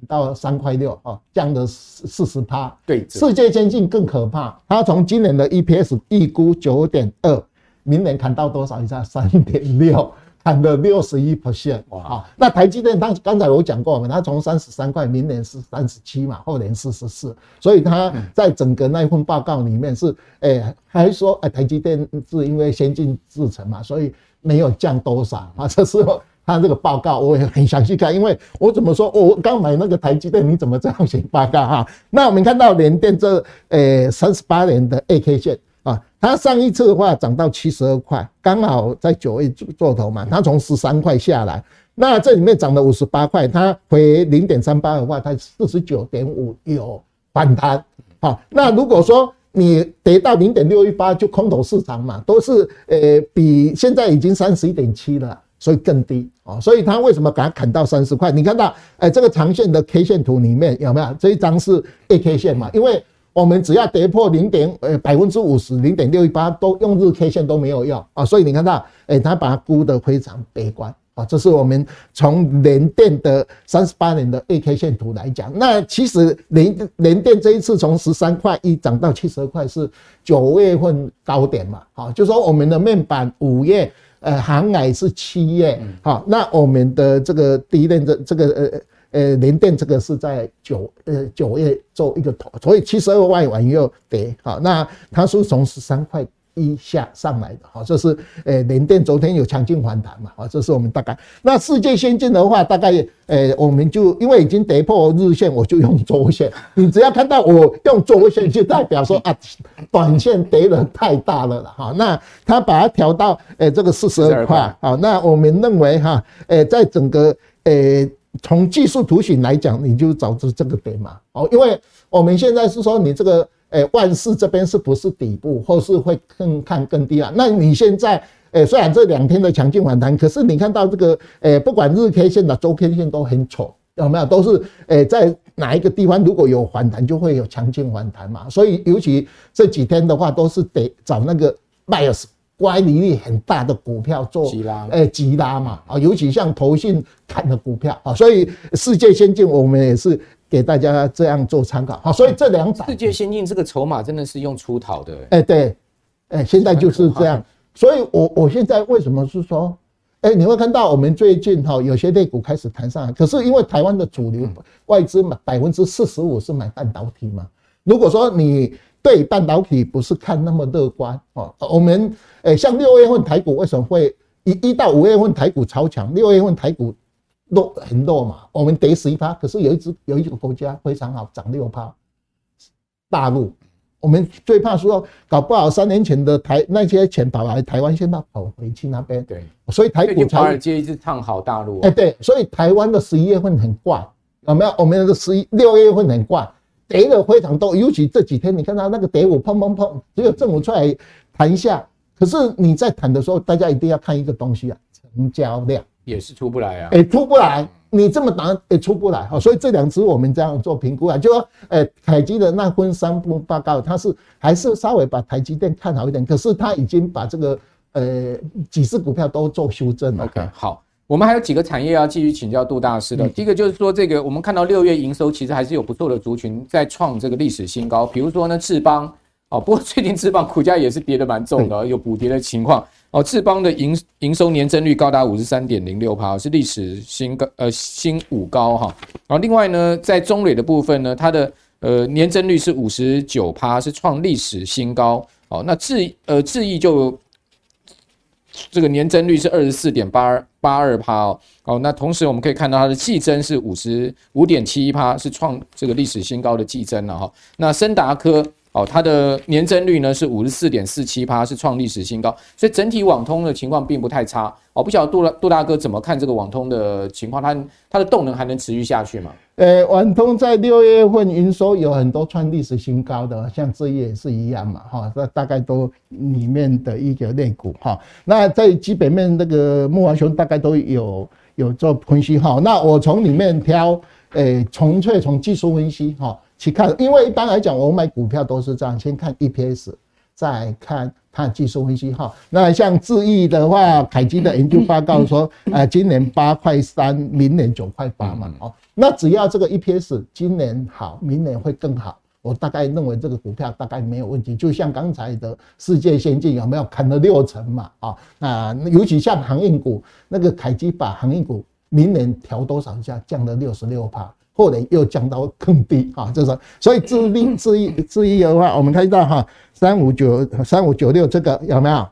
到三块六啊，降了四四十趴。对，世界先进更可怕，它从今年的 EPS 预估九点二，明年砍到多少？以下三点六，砍了六十一 percent。哇，那台积电，当刚才我讲过嘛，它从三十三块，明年是三十七嘛，后年四十四，所以它在整个那一份报告里面是，哎，还说哎，台积电是因为先进制程嘛，所以没有降多少啊，这是。他这个报告我也很详细看，因为我怎么说，我刚买那个台积电，你怎么这样写报告 (laughs) 哈？那我们看到联电这呃三十八年的 A K 线啊，它上一次的话涨到七十二块，刚好在九月做做头嘛，它从十三块下来，那这里面涨了五十八块，它回零点三八的话，它四十九点五有反弹。好，那如果说你跌到零点六一八就空头市场嘛，都是呃比现在已经三十一点七了。所以更低啊，所以它为什么把它砍到三十块？你看到，哎，这个长线的 K 线图里面有没有这一张是 A K 线嘛？因为我们只要跌破零点呃百分之五十零点六一八，都用日 K 线都没有用啊。所以你看到，哎，它把它估得非常悲观啊。这是我们从联电的三十八年的 A K 线图来讲。那其实联联电这一次从十三块一涨到七十二块是九月份高点嘛？好，就说我们的面板五月。呃，航海是七月，好，那我们的这个第一任的这个呃呃联电这个是在九呃九月做一个头，所以七十二块完又跌，好，那它是从十三块一下上来的，好，这是呃联电昨天有强劲反弹嘛，好，这是我们大概。那世界先进的话，大概诶，我们就因为已经跌破日线，我就用周线。你只要看到我用周线，就代表说啊，短线跌的太大了了哈。那它把它调到诶这个四十二块，好，那我们认为哈，诶在整个诶从技术图形来讲，你就找出这个点嘛。哦，因为我们现在是说你这个诶万四这边是不是底部，或是会更看更低啊？那你现在。诶，虽然这两天的强劲反弹，可是你看到这个，诶，不管日 K 线的周 K 线都很丑，有没有？都是诶，在哪一个地方如果有反弹，就会有强劲反弹嘛。所以尤其这几天的话，都是得找那个 bias 乖离率很大的股票做急拉，诶，急拉嘛。啊，尤其像投信看的股票啊，所以世界先进我们也是给大家这样做参考。好，所以这两档世界先进这个筹码真的是用出逃的。诶，对，诶，现在就是这样。所以我，我我现在为什么是说，哎，你会看到我们最近哈有些类股开始弹上来，可是因为台湾的主流外资嘛，百分之四十五是买半导体嘛。如果说你对半导体不是看那么乐观哦，我们哎像六月份台股为什么会一一到五月份台股超强，六月份台股弱很弱嘛，我们跌十一趴，可是有一只有一个国家非常好，涨六趴，大陆。我们最怕说搞不好三年前的台那些钱跑来台湾，现在跑回去那边。对，所以台股才。华尔街一直唱好大陆。哎，对，所以台湾的十一月份很怪，有没有？我们的十一六月份很怪，跌了非常多。尤其这几天，你看到那个跌五砰砰砰，只有政府出来谈一下。可是你在谈的时候，大家一定要看一个东西啊，成交量也是出不来啊。哎，出不来。你这么打也出不来哈，所以这两只我们这样做评估啊，就说，诶，凯基的那份三部报告，它是还是稍微把台积电看好一点，可是它已经把这个呃几只股票都做修正了。OK，好，我们还有几个产业要继续请教杜大师的。第一个就是说，这个我们看到六月营收其实还是有不错的族群在创这个历史新高，比如说呢智邦哦，不过最近智邦股价也是跌得蛮重的，有补跌的情况。哦，智邦的营营收年增率高达五十三点零六趴，是历史新高，呃新五高哈。然后另外呢，在中磊的部分呢，它的呃年增率是五十九趴，是创历史新高。哦，那智呃智易就这个年增率是二十四点八二八二趴哦。哦，那同时我们可以看到它的季增是五十五点七一趴，是创这个历史新高的季增了哈。那森达科。哦，它的年增率呢是五十四点四七趴，是创历史新高，所以整体网通的情况并不太差。哦，不晓得杜大杜大哥怎么看这个网通的情况？它它的动能还能持续下去吗？呃，网通在六月份营收有很多创历史新高的，像这也是一样嘛，哈，这大概都里面的一个类股哈。那在基本面那个木华雄大概都有有做分析哈。那我从里面挑，呃，纯粹从技术分析哈。去看，因为一般来讲，我买股票都是这样，先看 EPS，再看它技术分析哈。那像智易的话，凯基的研究报告说，呃，今年八块三，明年九块八嘛，哦，那只要这个 EPS 今年好，明年会更好，我大概认为这个股票大概没有问题。就像刚才的世界先进有没有砍了六成嘛？啊，那尤其像航运股，那个凯基把航运股明年调多少价，降了六十六趴。后来又降到更低啊，就是所以智力智易智易的话，我们看到哈三五九三五九六这个有没有？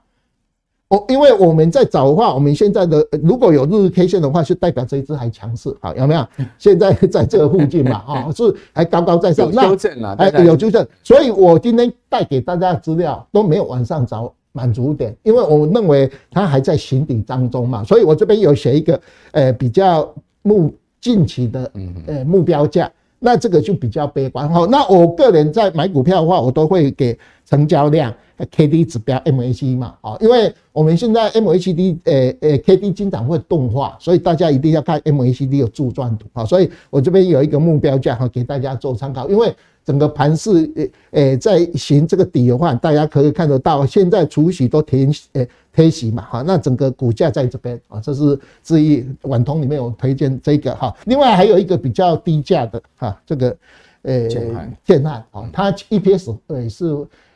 哦，因为我们在找的话，我们现在的如果有日 K 线的话，是代表这一支还强势，好有没有？现在 (laughs) 在这个附近嘛，啊 (laughs) 是还高高在上，有纠正了，哎有纠正，所以我今天带给大家的资料都没有往上找满足点，因为我认为它还在寻底当中嘛，所以我这边有写一个呃比较目。近期的呃目标价，那这个就比较悲观哈。那我个人在买股票的话，我都会给成交量 K D 指标 M A C D 嘛啊，因为我们现在 M A C D 呃呃 K D 经常会动画，所以大家一定要看 M A C D 的柱状图啊。所以我这边有一个目标价哈，给大家做参考，因为。整个盘势，诶诶，在行这个底的话，大家可以看得到，现在除息都填诶贴息嘛，哈，那整个股价在这边啊，这是之一网通里面有推荐这个哈，另外还有一个比较低价的哈，这个诶建汉啊，它 EPS 也是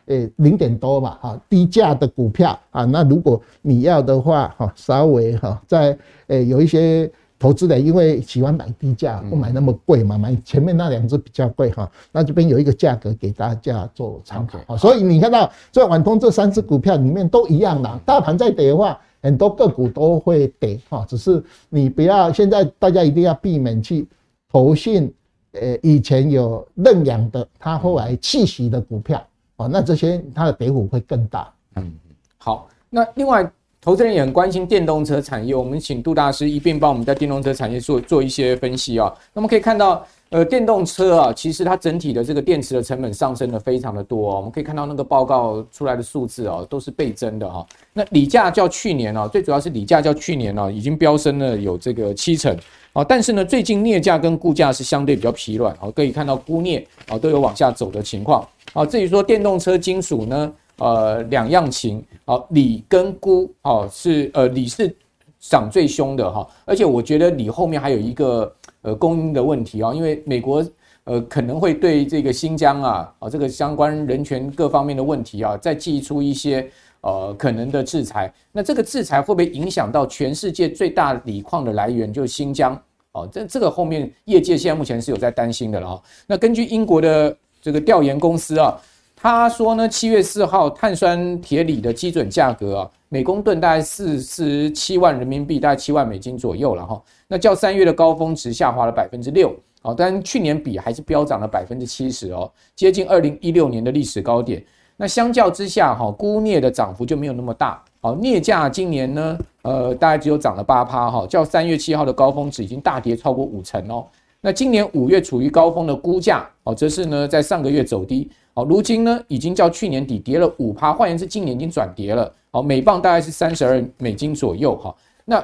诶零点多嘛，哈，低价的股票啊，那如果你要的话哈，稍微哈，在诶有一些。投资人因为喜欢买低价，不买那么贵嘛，买前面那两只比较贵哈。那这边有一个价格给大家做参考啊。所以你看到这网通这三只股票里面都一样的，大盘在跌的话，很多个股都会跌哈，只是你不要现在大家一定要避免去投信，呃，以前有认养的，他后来弃息的股票啊，那这些它的跌幅会更大。嗯，好，那另外。投资人也很关心电动车产业，我们请杜大师一并帮我们在电动车产业做做一些分析啊。那么可以看到，呃，电动车啊，其实它整体的这个电池的成本上升的非常的多哦。我们可以看到那个报告出来的数字哦，都是倍增的哈。那锂价较去年哦，最主要是锂价较去年哦，已经飙升了有这个七成啊。但是呢，最近镍价跟固价是相对比较疲软啊，可以看到钴镍啊都有往下走的情况啊。至于说电动车金属呢？呃，两样情，好，锂跟钴，哦，是呃，锂是涨最凶的哈，而且我觉得锂后面还有一个呃供应的问题啊，因为美国呃可能会对这个新疆啊，啊这个相关人权各方面的问题啊，再祭出一些呃可能的制裁，那这个制裁会不会影响到全世界最大锂矿的来源，就是新疆？哦，这这个后面业界现在目前是有在担心的了哈。那根据英国的这个调研公司啊。他说呢，七月四号碳酸铁锂的基准价格啊，每公吨大概四十七万人民币，大概七万美金左右了哈。那较三月的高峰值下滑了百分之六，哦，但去年比还是飙涨了百分之七十哦，接近二零一六年的历史高点。那相较之下哈，鈷镍的涨幅就没有那么大。哦，镍价今年呢，呃，大概只有涨了八趴哈，较三月七号的高峰值已经大跌超过五成哦。那今年五月处于高峰的估价哦，则是呢在上个月走低。好，如今呢，已经较去年底跌了五趴，换言之，今年已经转跌了。好，每磅大概是三十二美金左右。哈，那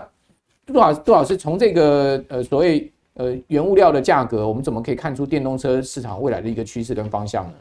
杜老杜老师从这个呃所谓呃原物料的价格，我们怎么可以看出电动车市场未来的一个趋势跟方向呢？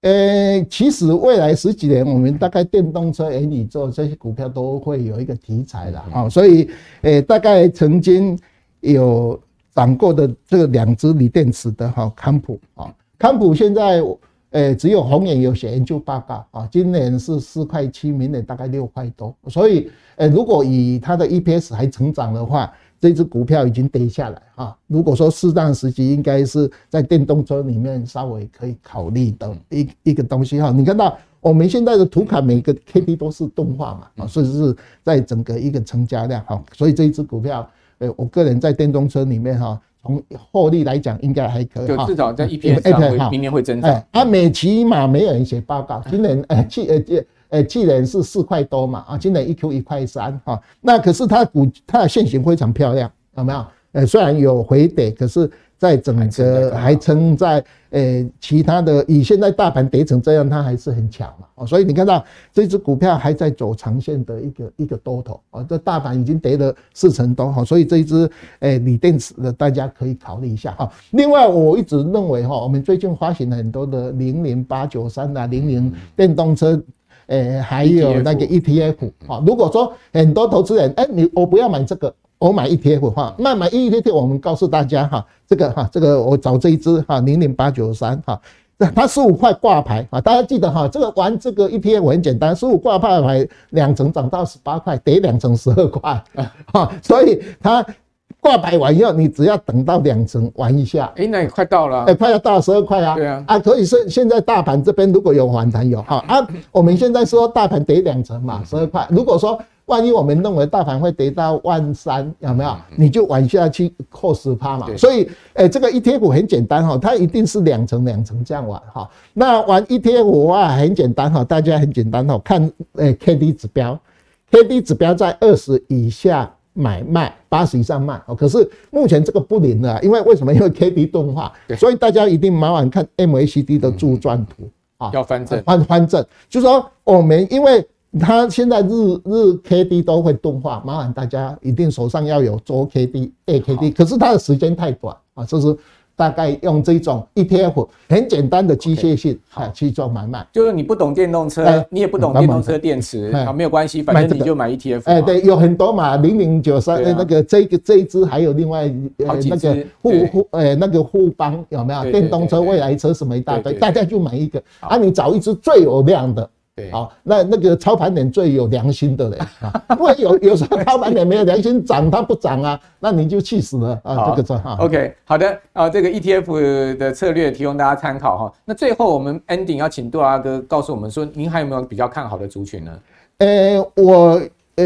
呃，其实未来十几年，我们大概电动车、元宇宙这些股票都会有一个题材的啊。所以，呃，大概曾经有涨过的这个两只锂电池的哈康普啊，康普现在。诶，只有红眼有写研究报告啊，今年是四块七，明年大概六块多，所以，诶，如果以它的 EPS 还成长的话，这只股票已经跌下来啊。如果说适当时机，应该是在电动车里面稍微可以考虑的一一个东西哈。你看到我们现在的图卡每个 K D 都是动画嘛啊，所以是在整个一个成交量哈，所以这一只股票，诶，我个人在电动车里面哈。从获利来讲，应该还可以，就至少在 EPS 上会明年会增长。啊，美琪嘛没有人写报告，今年呃去呃呃去年是四块多嘛，啊，今年一 Q 一块三哈，那可是它股它的线型非常漂亮，有没有？呃，虽然有回跌，可是。在整个还撑在呃其他的，以现在大盘跌成这样，它还是很强嘛。哦，所以你看到这只股票还在走长线的一个一个多头啊，这大盘已经跌了四成多哈，所以这一只诶锂电池的大家可以考虑一下。哈。另外我一直认为哈，我们最近发行了很多的零零八九三啊，零零电动车，诶还有那个 ETF 啊，如果说很多投资人诶你我不要买这个。我买 ETF 哈，那买 ETF 我们告诉大家哈，这个哈，这个我找这一支哈，零零八九三哈，它十五块挂牌啊，大家记得哈，这个玩这个 ETF 很简单，十五挂牌两成涨到十八块，跌两成十二块啊，所以它挂牌完以后，你只要等到两成玩一下，哎，那也快到了，哎，快要到十二块啊，对啊，啊，所以是现在大盘这边如果有反弹有哈啊，我们现在说大盘跌两成嘛，十二块，如果说。万一我们认为大盘会跌到万三，有没有？你就玩下去扣十趴嘛。所以，诶，这个 ETF 很简单哈，它一定是两层两层这样玩哈。那玩 ETF 的话很简单哈，大家很简单哈，看诶 KD 指标，KD 指标在二十以下买卖，八十以上卖哦。可是目前这个不灵了，因为为什么？因为 KD 钝化，所以大家一定麻烦看 MACD 的柱状图啊，要翻正，翻翻正，就是说我们因为。它现在日日 K D 都会钝化，麻烦大家一定手上要有周 K D、A K D，可是它的时间太短啊，就是大概用这种 E T F 很简单的机械性啊去做买卖。就是你不懂电动车，你也不懂电动车电池啊，没有关系，反正你就买 E T F。哎，对，有很多嘛，零零九三那个这个这一支，还有另外呃那个富富呃那个富邦有没有？电动车未来车什么一大堆，大家就买一个啊，你找一支最有量的。好，那那个操盘点最有良心的嘞啊，不然有有时候操盘点没有良心，涨它不涨啊，那你就气死了啊。这个账号 OK，好的啊，这个 ETF 的策略提供大家参考哈。那最后我们 ending 要请杜阿哥告诉我们说，您还有没有比较看好的族群呢？呃，我呃，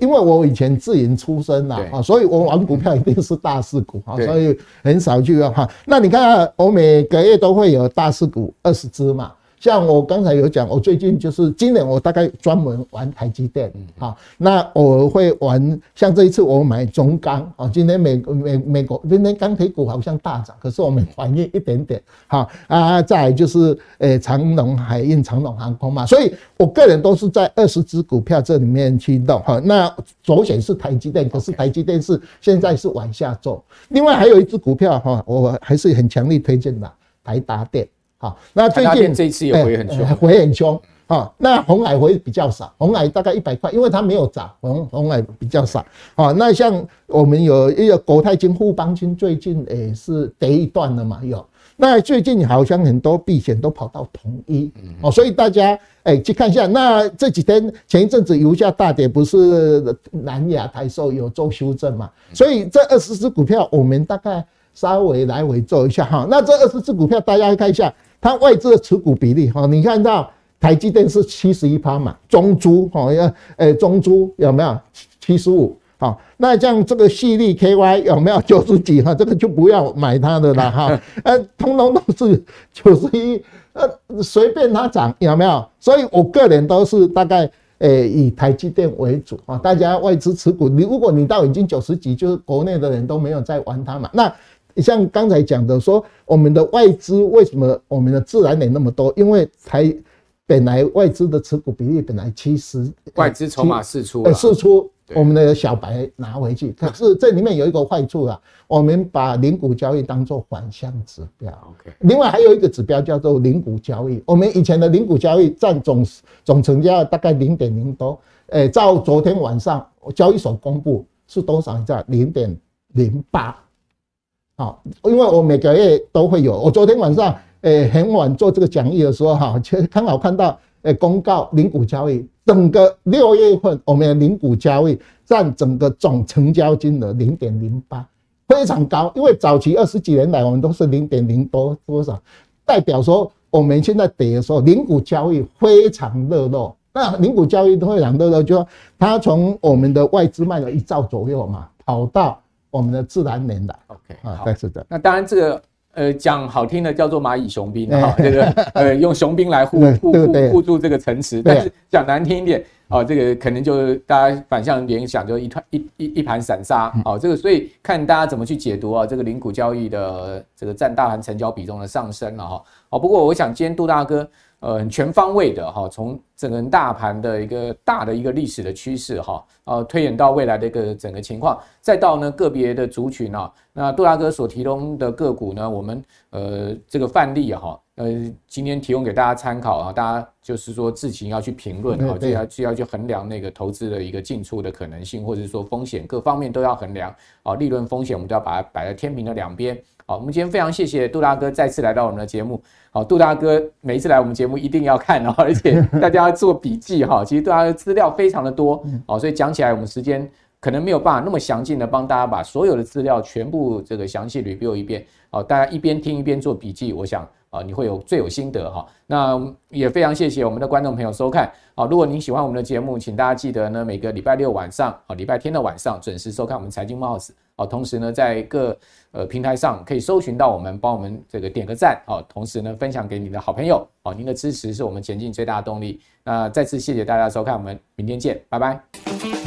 因为我以前自营出身呐，啊，所以我玩股票一定是大市股啊，所以很少去哈。那你看，我每个月都会有大市股二十只嘛。像我刚才有讲，我最近就是今年我大概专门玩台积电，好，那我会玩像这一次我买中钢，啊，今天美美美国今天钢铁股好像大涨，可是我们反应一点点，好啊，再就是诶长龙海运、长龙航空嘛，所以我个人都是在二十只股票这里面去弄，哈，那首选是台积电，可是台积电是现在是往下走，另外还有一只股票哈，我还是很强力推荐的台达电。好，那最近这一次也回很凶，回很凶。好，那红海回比较少，红海大概一百块，因为它没有涨，红红海比较少。好，那像我们有一个国泰金、富邦金，最近也是跌一段了嘛？有。那最近好像很多避险都跑到统一，哦，所以大家诶去看一下。那这几天前一阵子油价大跌，不是南亚台塑有做修正嘛？所以这二十只股票，我们大概稍微来回做一下哈。那这二十只股票，大家看一下。它外资的持股比例哈，你看到台积电是七十一趴嘛，中租哈要诶中租有没有七十五？好，那像这个矽力 KY 有没有九十几哈？这个就不要买它的了哈，(laughs) 呃，通通都是九十一，呃，随便它涨有没有？所以我个人都是大概诶以台积电为主啊，大家外资持股，你如果你到已经九十几，就是国内的人都没有在玩它嘛，那。像刚才讲的说，我们的外资为什么我们的自然人那么多？因为才本来外资的持股比例本来七十，外资筹码释出，释出我们的小白拿回去。可是这里面有一个坏处啊，我们把零股交易当做反向指标。OK，另外还有一个指标叫做零股交易。我们以前的零股交易占总总成交大概零点零多，诶，照昨天晚上交易所公布是多少？在零点零八。好，因为我每个月都会有。我昨天晚上，诶，很晚做这个讲义的时候，哈，其实刚好看到，诶，公告零股交易，整个六月份我们的零股交易占整个总成交金额零点零八，非常高。因为早期二十几年来，我们都是零点零多多少，代表说我们现在跌的时候，零股交易非常热络。那零股交易都会很热络，就说它从我们的外资卖了一兆左右嘛，跑到。我们的自然人的，OK，好，是的。那当然，这个呃讲好听的叫做蚂蚁雄兵哈，(laughs) 这个 (laughs) 呃用雄兵来护护护护住这个城池，但是讲难听一点啊，这个可能就大家反向联想，就一团一一一盘散沙啊。这个所以看大家怎么去解读啊，这个零股交易的这个占大盘成交比重的上升了哈。哦，不过我想今天杜大哥。呃，全方位的哈，从整个大盘的一个大的一个历史的趋势哈，呃，推演到未来的一个整个情况，再到呢个别的族群啊，那杜大哥所提供的个股呢，我们呃这个范例哈，呃，今天提供给大家参考啊，大家就是说自行要去评论啊，就要就要去衡量那个投资的一个进出的可能性，或者说风险各方面都要衡量啊，利润风险我们都要把它摆在天平的两边。好，我们今天非常谢谢杜大哥再次来到我们的节目。好，杜大哥每一次来我们节目一定要看哦，而且 (laughs) 大家要做笔记哈。其实杜大哥资料非常的多，好，所以讲起来我们时间可能没有办法那么详尽的帮大家把所有的资料全部这个详细 review 一遍。好，大家一边听一边做笔记，我想啊你会有最有心得哈。那也非常谢谢我们的观众朋友收看。好，如果您喜欢我们的节目，请大家记得呢每个礼拜六晚上，啊，礼拜天的晚上准时收看我们财经慕 House。好，同时呢，在各呃平台上可以搜寻到我们，帮我们这个点个赞，好，同时呢，分享给你的好朋友，好，您的支持是我们前进最大的动力。那再次谢谢大家收看，我们明天见，拜拜。